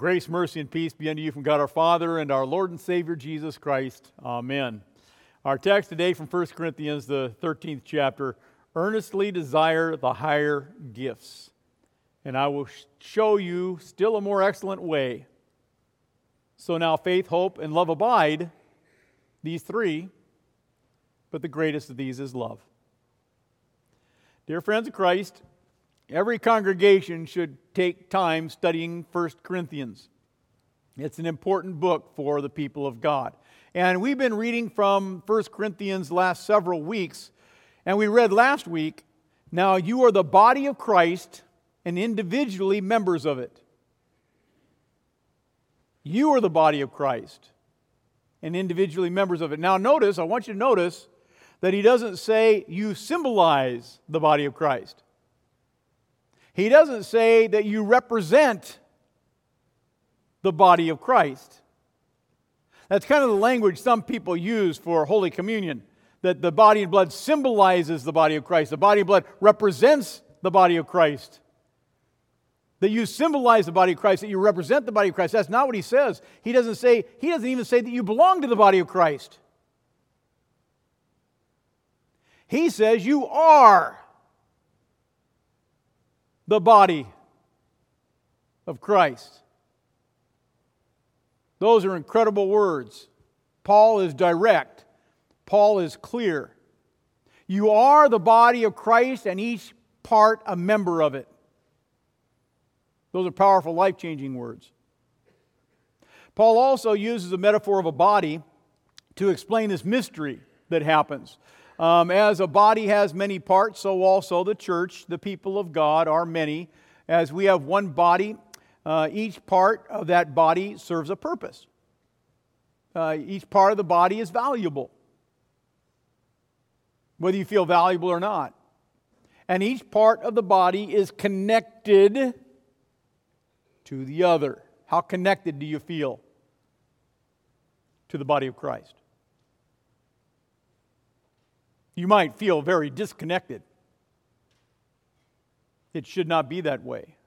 Grace, mercy, and peace be unto you from God our Father and our Lord and Savior Jesus Christ. Amen. Our text today from 1 Corinthians, the 13th chapter earnestly desire the higher gifts. And I will show you still a more excellent way. So now faith, hope, and love abide, these three, but the greatest of these is love. Dear friends of Christ, Every congregation should take time studying 1 Corinthians. It's an important book for the people of God. And we've been reading from 1 Corinthians last several weeks, and we read last week, Now you are the body of Christ and individually members of it. You are the body of Christ and individually members of it. Now, notice, I want you to notice that he doesn't say you symbolize the body of Christ. He doesn't say that you represent the body of Christ. That's kind of the language some people use for Holy Communion, that the body and blood symbolizes the body of Christ. The body and blood represents the body of Christ. That you symbolize the body of Christ, that you represent the body of Christ. That's not what he says. He doesn't say, he doesn't even say that you belong to the body of Christ. He says you are the body of Christ. Those are incredible words. Paul is direct, Paul is clear. You are the body of Christ, and each part a member of it. Those are powerful, life changing words. Paul also uses the metaphor of a body to explain this mystery that happens. Um, as a body has many parts, so also the church, the people of God, are many. As we have one body, uh, each part of that body serves a purpose. Uh, each part of the body is valuable, whether you feel valuable or not. And each part of the body is connected to the other. How connected do you feel to the body of Christ? You might feel very disconnected. It should not be that way.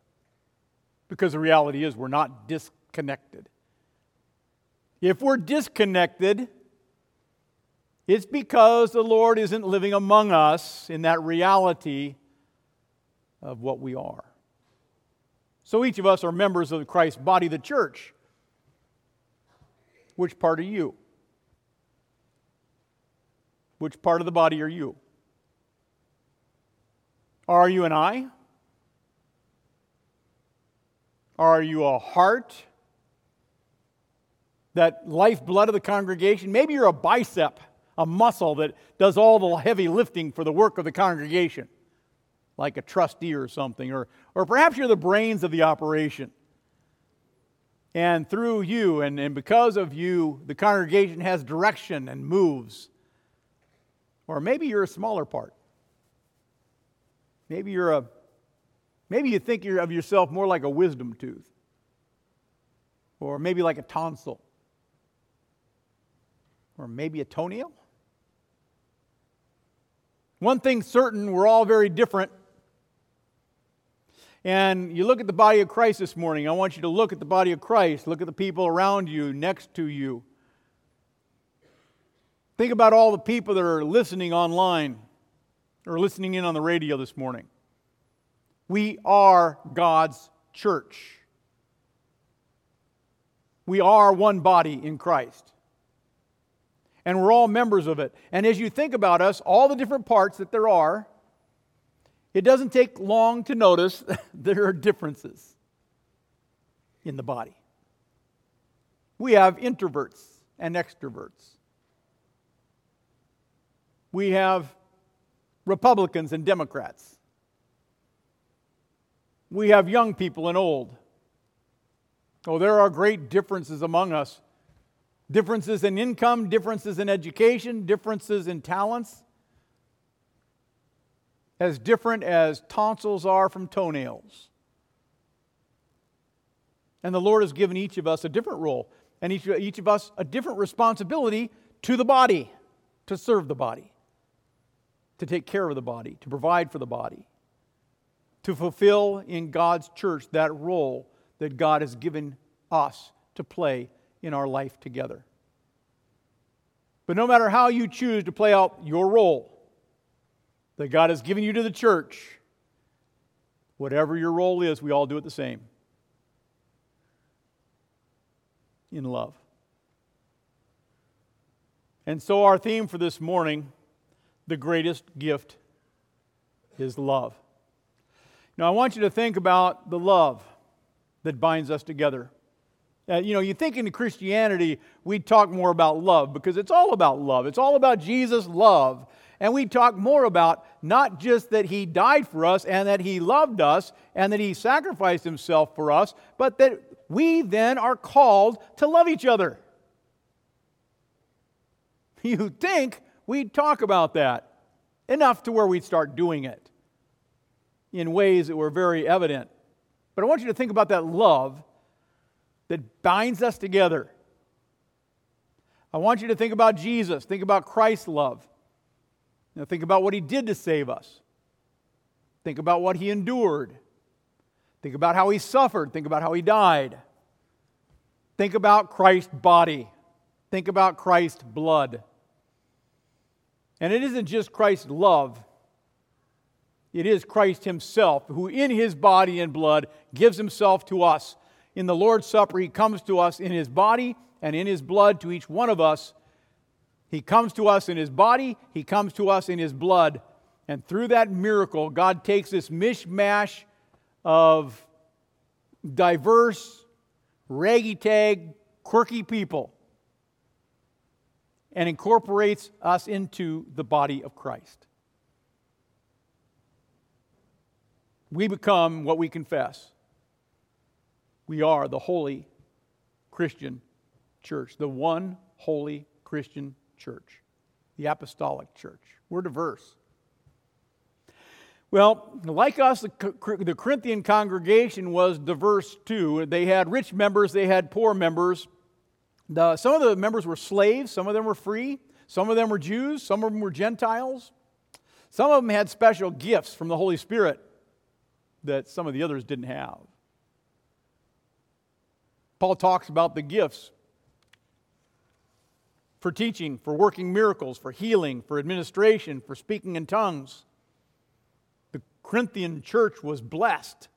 Because the reality is, we're not disconnected. If we're disconnected, it's because the Lord isn't living among us in that reality of what we are. So each of us are members of Christ's body, the church. Which part are you? Which part of the body are you? Are you an eye? Are you a heart? That lifeblood of the congregation? Maybe you're a bicep, a muscle that does all the heavy lifting for the work of the congregation, like a trustee or something. Or, or perhaps you're the brains of the operation. And through you and, and because of you, the congregation has direction and moves. Or maybe you're a smaller part. Maybe you're a maybe you think of yourself more like a wisdom tooth. Or maybe like a tonsil. Or maybe a toenail. One thing certain, we're all very different. And you look at the body of Christ this morning. I want you to look at the body of Christ. Look at the people around you, next to you. Think about all the people that are listening online or listening in on the radio this morning. We are God's church. We are one body in Christ. And we're all members of it. And as you think about us, all the different parts that there are, it doesn't take long to notice there are differences in the body. We have introverts and extroverts we have Republicans and Democrats. We have young people and old. Oh, there are great differences among us differences in income, differences in education, differences in talents. As different as tonsils are from toenails. And the Lord has given each of us a different role, and each, each of us a different responsibility to the body, to serve the body to take care of the body, to provide for the body, to fulfill in God's church that role that God has given us to play in our life together. But no matter how you choose to play out your role that God has given you to the church, whatever your role is, we all do it the same in love. And so, our theme for this morning the greatest gift is love. Now, I want you to think about the love that binds us together. Uh, you know, you think in Christianity, we talk more about love because it's all about love. It's all about Jesus' love. And we talk more about not just that He died for us and that He loved us and that He sacrificed Himself for us, but that we then are called to love each other. You think we'd talk about that enough to where we'd start doing it in ways that were very evident. But I want you to think about that love that binds us together. I want you to think about Jesus, think about Christ's love. Now, think about what he did to save us. Think about what he endured. Think about how he suffered. Think about how he died. Think about Christ's body. Think about Christ's blood. And it isn't just Christ's love, it is Christ himself who, in his body and blood, gives himself to us in the Lord's Supper, He comes to us in His body and in His blood to each one of us. He comes to us in His body, He comes to us in His blood. And through that miracle, God takes this mishmash of diverse, raggy tag, quirky people and incorporates us into the body of Christ. We become what we confess. We are the holy Christian church, the one holy Christian church, the apostolic church. We're diverse. Well, like us, the Corinthian congregation was diverse too. They had rich members, they had poor members. The, some of the members were slaves, some of them were free, some of them were Jews, some of them were Gentiles. Some of them had special gifts from the Holy Spirit that some of the others didn't have. Paul talks about the gifts for teaching, for working miracles, for healing, for administration, for speaking in tongues. The Corinthian church was blessed.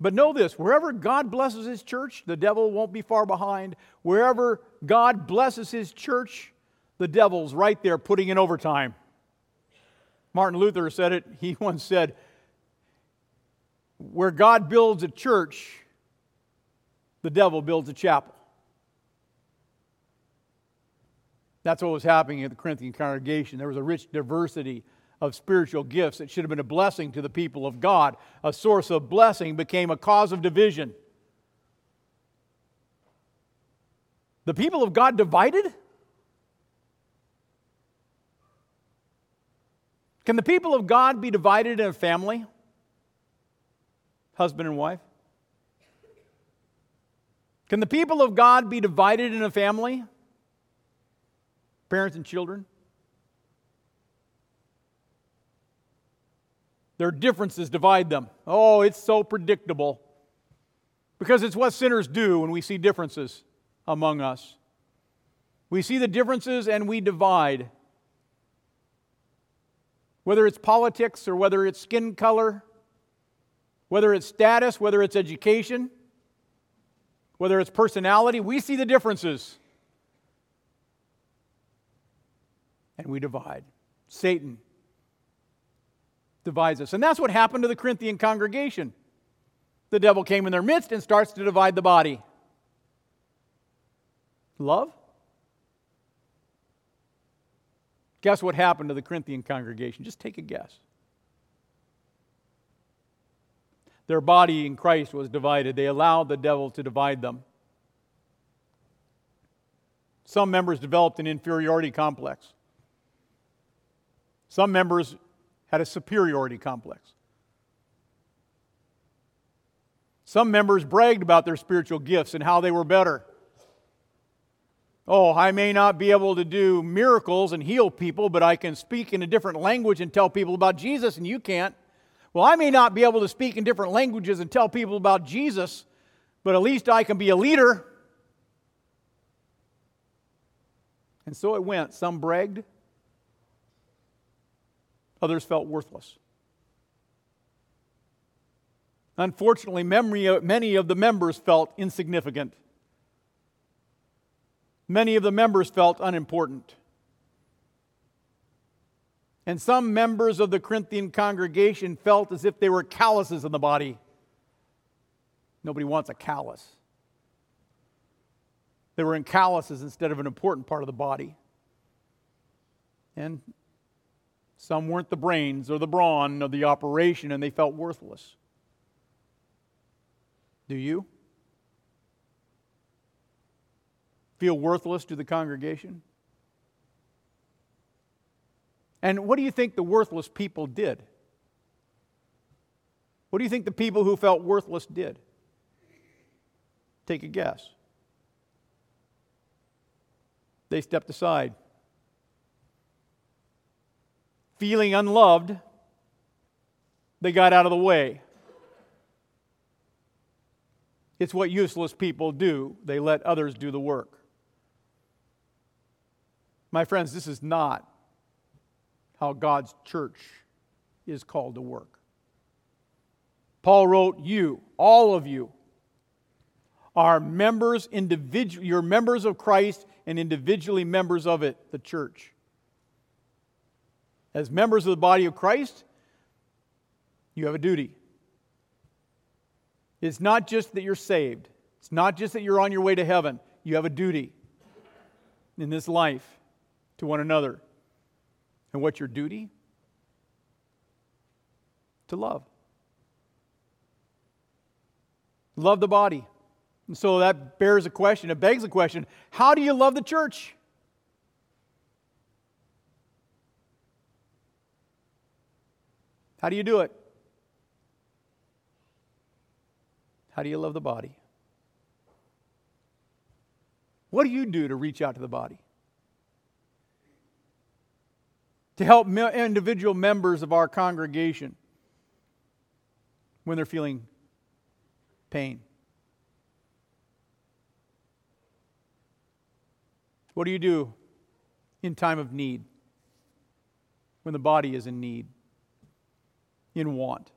But know this wherever God blesses his church, the devil won't be far behind. Wherever God blesses his church, the devil's right there putting in overtime. Martin Luther said it. He once said, Where God builds a church, the devil builds a chapel. That's what was happening at the Corinthian congregation. There was a rich diversity of spiritual gifts that should have been a blessing to the people of God. A source of blessing became a cause of division. The people of God divided? Can the people of God be divided in a family? Husband and wife? Can the people of God be divided in a family? Parents and children? Their differences divide them. Oh, it's so predictable. Because it's what sinners do when we see differences among us. We see the differences and we divide. Whether it's politics or whether it's skin color, whether it's status, whether it's education whether it's personality, we see the differences. And we divide. Satan divides us. And that's what happened to the Corinthian congregation. The devil came in their midst and starts to divide the body. Love? Guess what happened to the Corinthian congregation? Just take a guess. Their body in Christ was divided. They allowed the devil to divide them. Some members developed an inferiority complex. Some members had a superiority complex. Some members bragged about their spiritual gifts and how they were better. Oh, I may not be able to do miracles and heal people, but I can speak in a different language and tell people about Jesus, and you can't. Well, I may not be able to speak in different languages and tell people about Jesus, but at least I can be a leader. And so it went. Some bragged, others felt worthless. Unfortunately, memory, many of the members felt insignificant. Many of the members felt unimportant. And some members of the Corinthian congregation felt as if they were calluses in the body. Nobody wants a callus. They were in calluses instead of an important part of the body. And some weren't the brains or the brawn of the operation, and they felt worthless. Do you? Feel worthless to the congregation? And what do you think the worthless people did? What do you think the people who felt worthless did? Take a guess. They stepped aside. Feeling unloved, they got out of the way. It's what useless people do. They let others do the work. My friends, this is not how God's church is called to work. Paul wrote, You, all of you, are members, individual, you're members of Christ and individually members of it, the church. As members of the body of Christ, you have a duty. It's not just that you're saved, it's not just that you're on your way to heaven. You have a duty in this life to one another. And what's your duty? To love. Love the body. And so that bears a question, it begs a question how do you love the church? How do you do it? How do you love the body? What do you do to reach out to the body? To help individual members of our congregation when they're feeling pain? What do you do in time of need? When the body is in need, in want?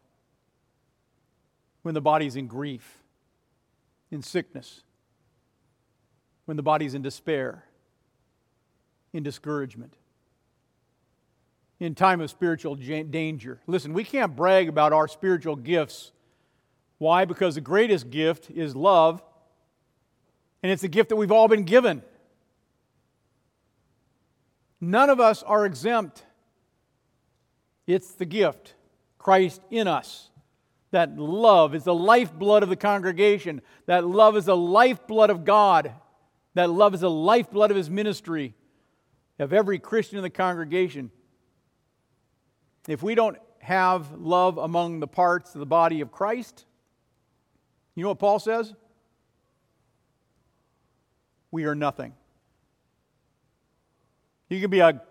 when the body's in grief, in sickness, when the body's in despair, in discouragement, in time of spiritual danger. Listen, we can't brag about our spiritual gifts. Why? Because the greatest gift is love, and it's a gift that we've all been given. None of us are exempt. It's the gift, Christ in us. That love is the lifeblood of the congregation. That love is the lifeblood of God. That love is the lifeblood of his ministry, of every Christian in the congregation. If we don't have love among the parts of the body of Christ, you know what Paul says? We are nothing. You can be a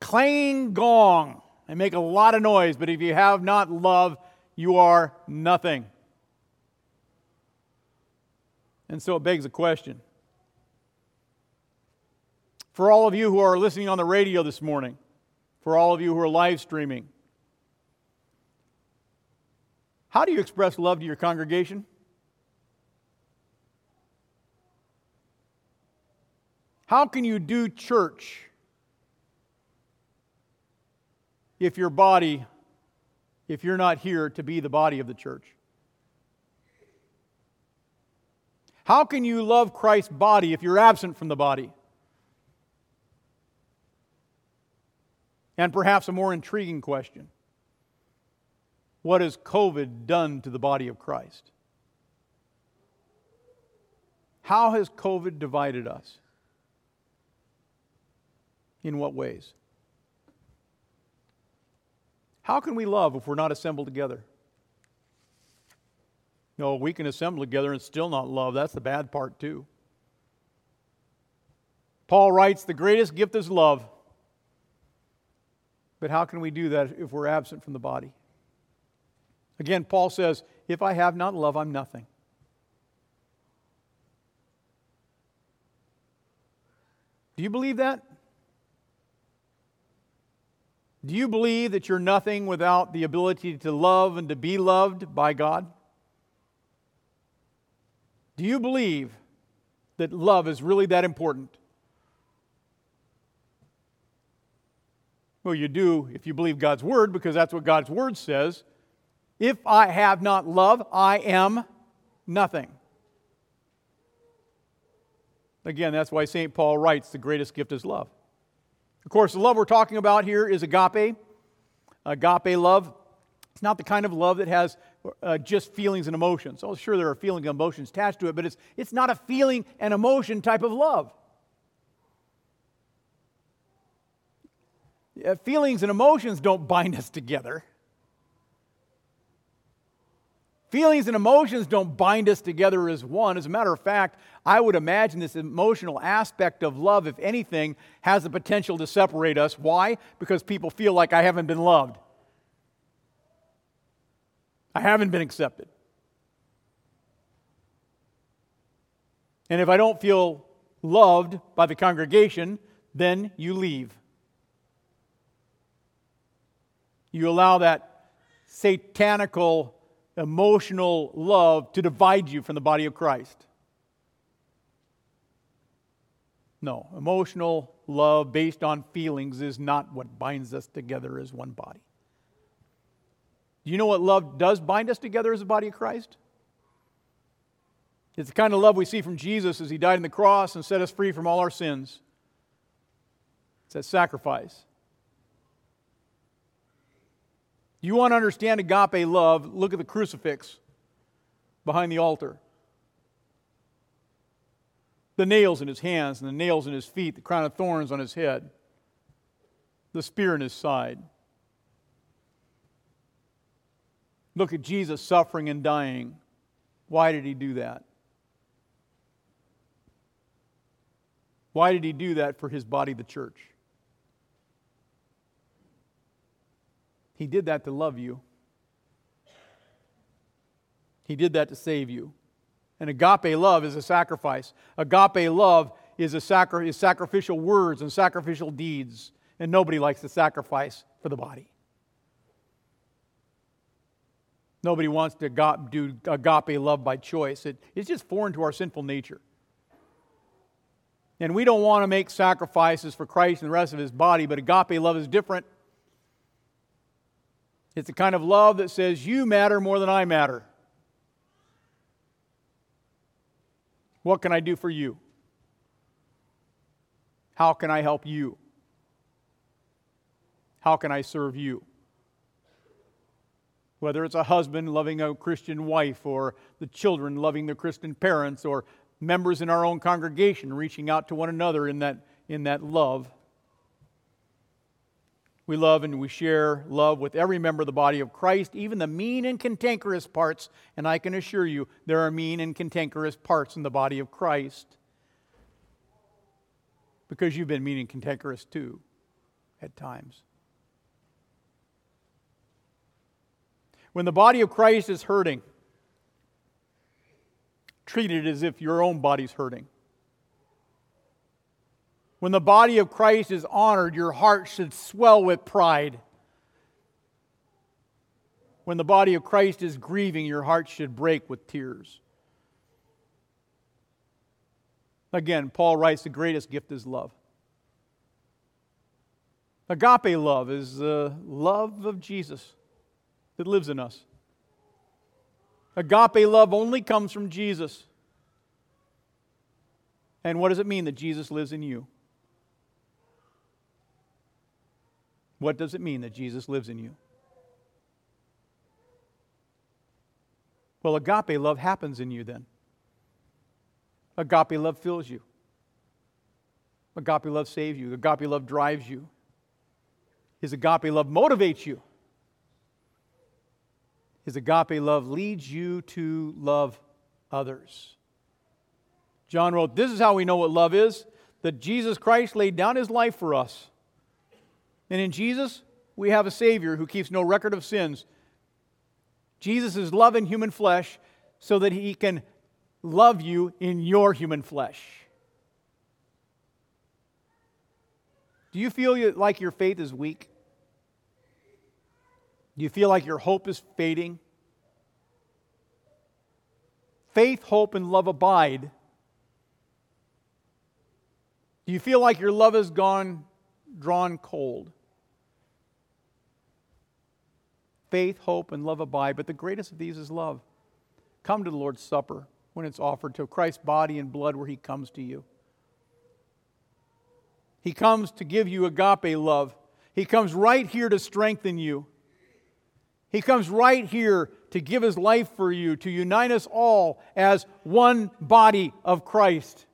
clanging gong and make a lot of noise, but if you have not love, you are nothing. And so it begs a question. For all of you who are listening on the radio this morning, for all of you who are live streaming, how do you express love to your congregation? How can you do church if your body if you're not here to be the body of the church? How can you love Christ's body if you're absent from the body? And perhaps a more intriguing question What has COVID done to the body of Christ? How has COVID divided us? In what ways? How can we love if we're not assembled together? No, we can assemble together and still not love. That's the bad part, too. Paul writes, The greatest gift is love. But how can we do that if we're absent from the body? Again, Paul says, If I have not love, I'm nothing. Do you believe that? Do you believe that you're nothing without the ability to love and to be loved by God? Do you believe that love is really that important? Well, you do if you believe God's word, because that's what God's word says. If I have not love, I am nothing. Again, that's why St. Paul writes the greatest gift is love. Of course, the love we're talking about here is agape. Agape love. It's not the kind of love that has uh, just feelings and emotions. Oh, sure, there are feelings and emotions attached to it, but it's, it's not a feeling and emotion type of love. feelings and emotions don't bind us together. Feelings and emotions don't bind us together as one. As a matter of fact, I would imagine this emotional aspect of love, if anything, has the potential to separate us. Why? Because people feel like I haven't been loved, I haven't been accepted. And if I don't feel loved by the congregation, then you leave. You allow that satanical emotional love to divide you from the body of Christ. No, emotional love based on feelings is not what binds us together as one body. Do you know what love does bind us together as a body of Christ? It's the kind of love we see from Jesus as he died on the cross and set us free from all our sins. It's that sacrifice. You want to understand agape love, look at the crucifix behind the altar. The nails in his hands and the nails in his feet, the crown of thorns on his head, the spear in his side. Look at Jesus suffering and dying. Why did he do that? Why did he do that for his body, the church? He did that to love you. He did that to save you. And agape love is a sacrifice. Agape love is, a sacri- is sacrificial words and sacrificial deeds. And nobody likes to sacrifice for the body. Nobody wants to do agape love by choice. It, it's just foreign to our sinful nature. And we don't want to make sacrifices for Christ and the rest of his body, but agape love is different. It's the kind of love that says, You matter more than I matter. What can I do for you? How can I help you? How can I serve you? Whether it's a husband loving a Christian wife, or the children loving their Christian parents, or members in our own congregation reaching out to one another in that, in that love. We love and we share love with every member of the body of Christ, even the mean and cantankerous parts. And I can assure you, there are mean and cantankerous parts in the body of Christ. Because you've been mean and cantankerous too, at times. When the body of Christ is hurting, treat it as if your own body's hurting. When the body of Christ is honored, your heart should swell with pride. When the body of Christ is grieving, your heart should break with tears. Again, Paul writes the greatest gift is love. Agape love is the love of Jesus that lives in us. Agape love only comes from Jesus. And what does it mean that Jesus lives in you? What does it mean that Jesus lives in you? Well, agape love happens in you then. Agape love fills you. Agape love saves you. Agape love drives you. His agape love motivates you. His agape love leads you to love others. John wrote, This is how we know what love is that Jesus Christ laid down his life for us and in Jesus, we have a Savior who keeps no record of sins. Jesus is love in human flesh so that he can love you in your human flesh. Do you feel like your faith is weak? Do you feel like your hope is fading? Faith, hope, and love abide. Do you feel like your love has gone drawn cold? Faith, hope, and love abide, but the greatest of these is love. Come to the Lord's Supper when it's offered to Christ's body and blood where He comes to you. He comes to give you agape love. He comes right here to strengthen you. He comes right here to give His life for you, to unite us all as one body of Christ.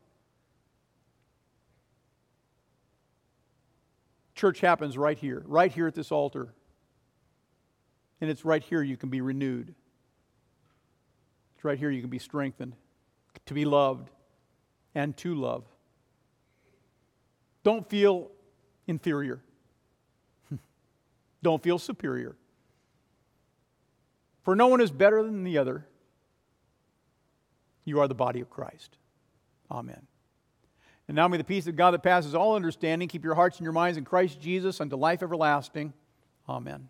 Church happens right here, right here at this altar. And it's right here you can be renewed. It's right here you can be strengthened, to be loved, and to love. Don't feel inferior. Don't feel superior. For no one is better than the other. You are the body of Christ. Amen. And now may the peace of God that passes all understanding keep your hearts and your minds in Christ Jesus unto life everlasting. Amen.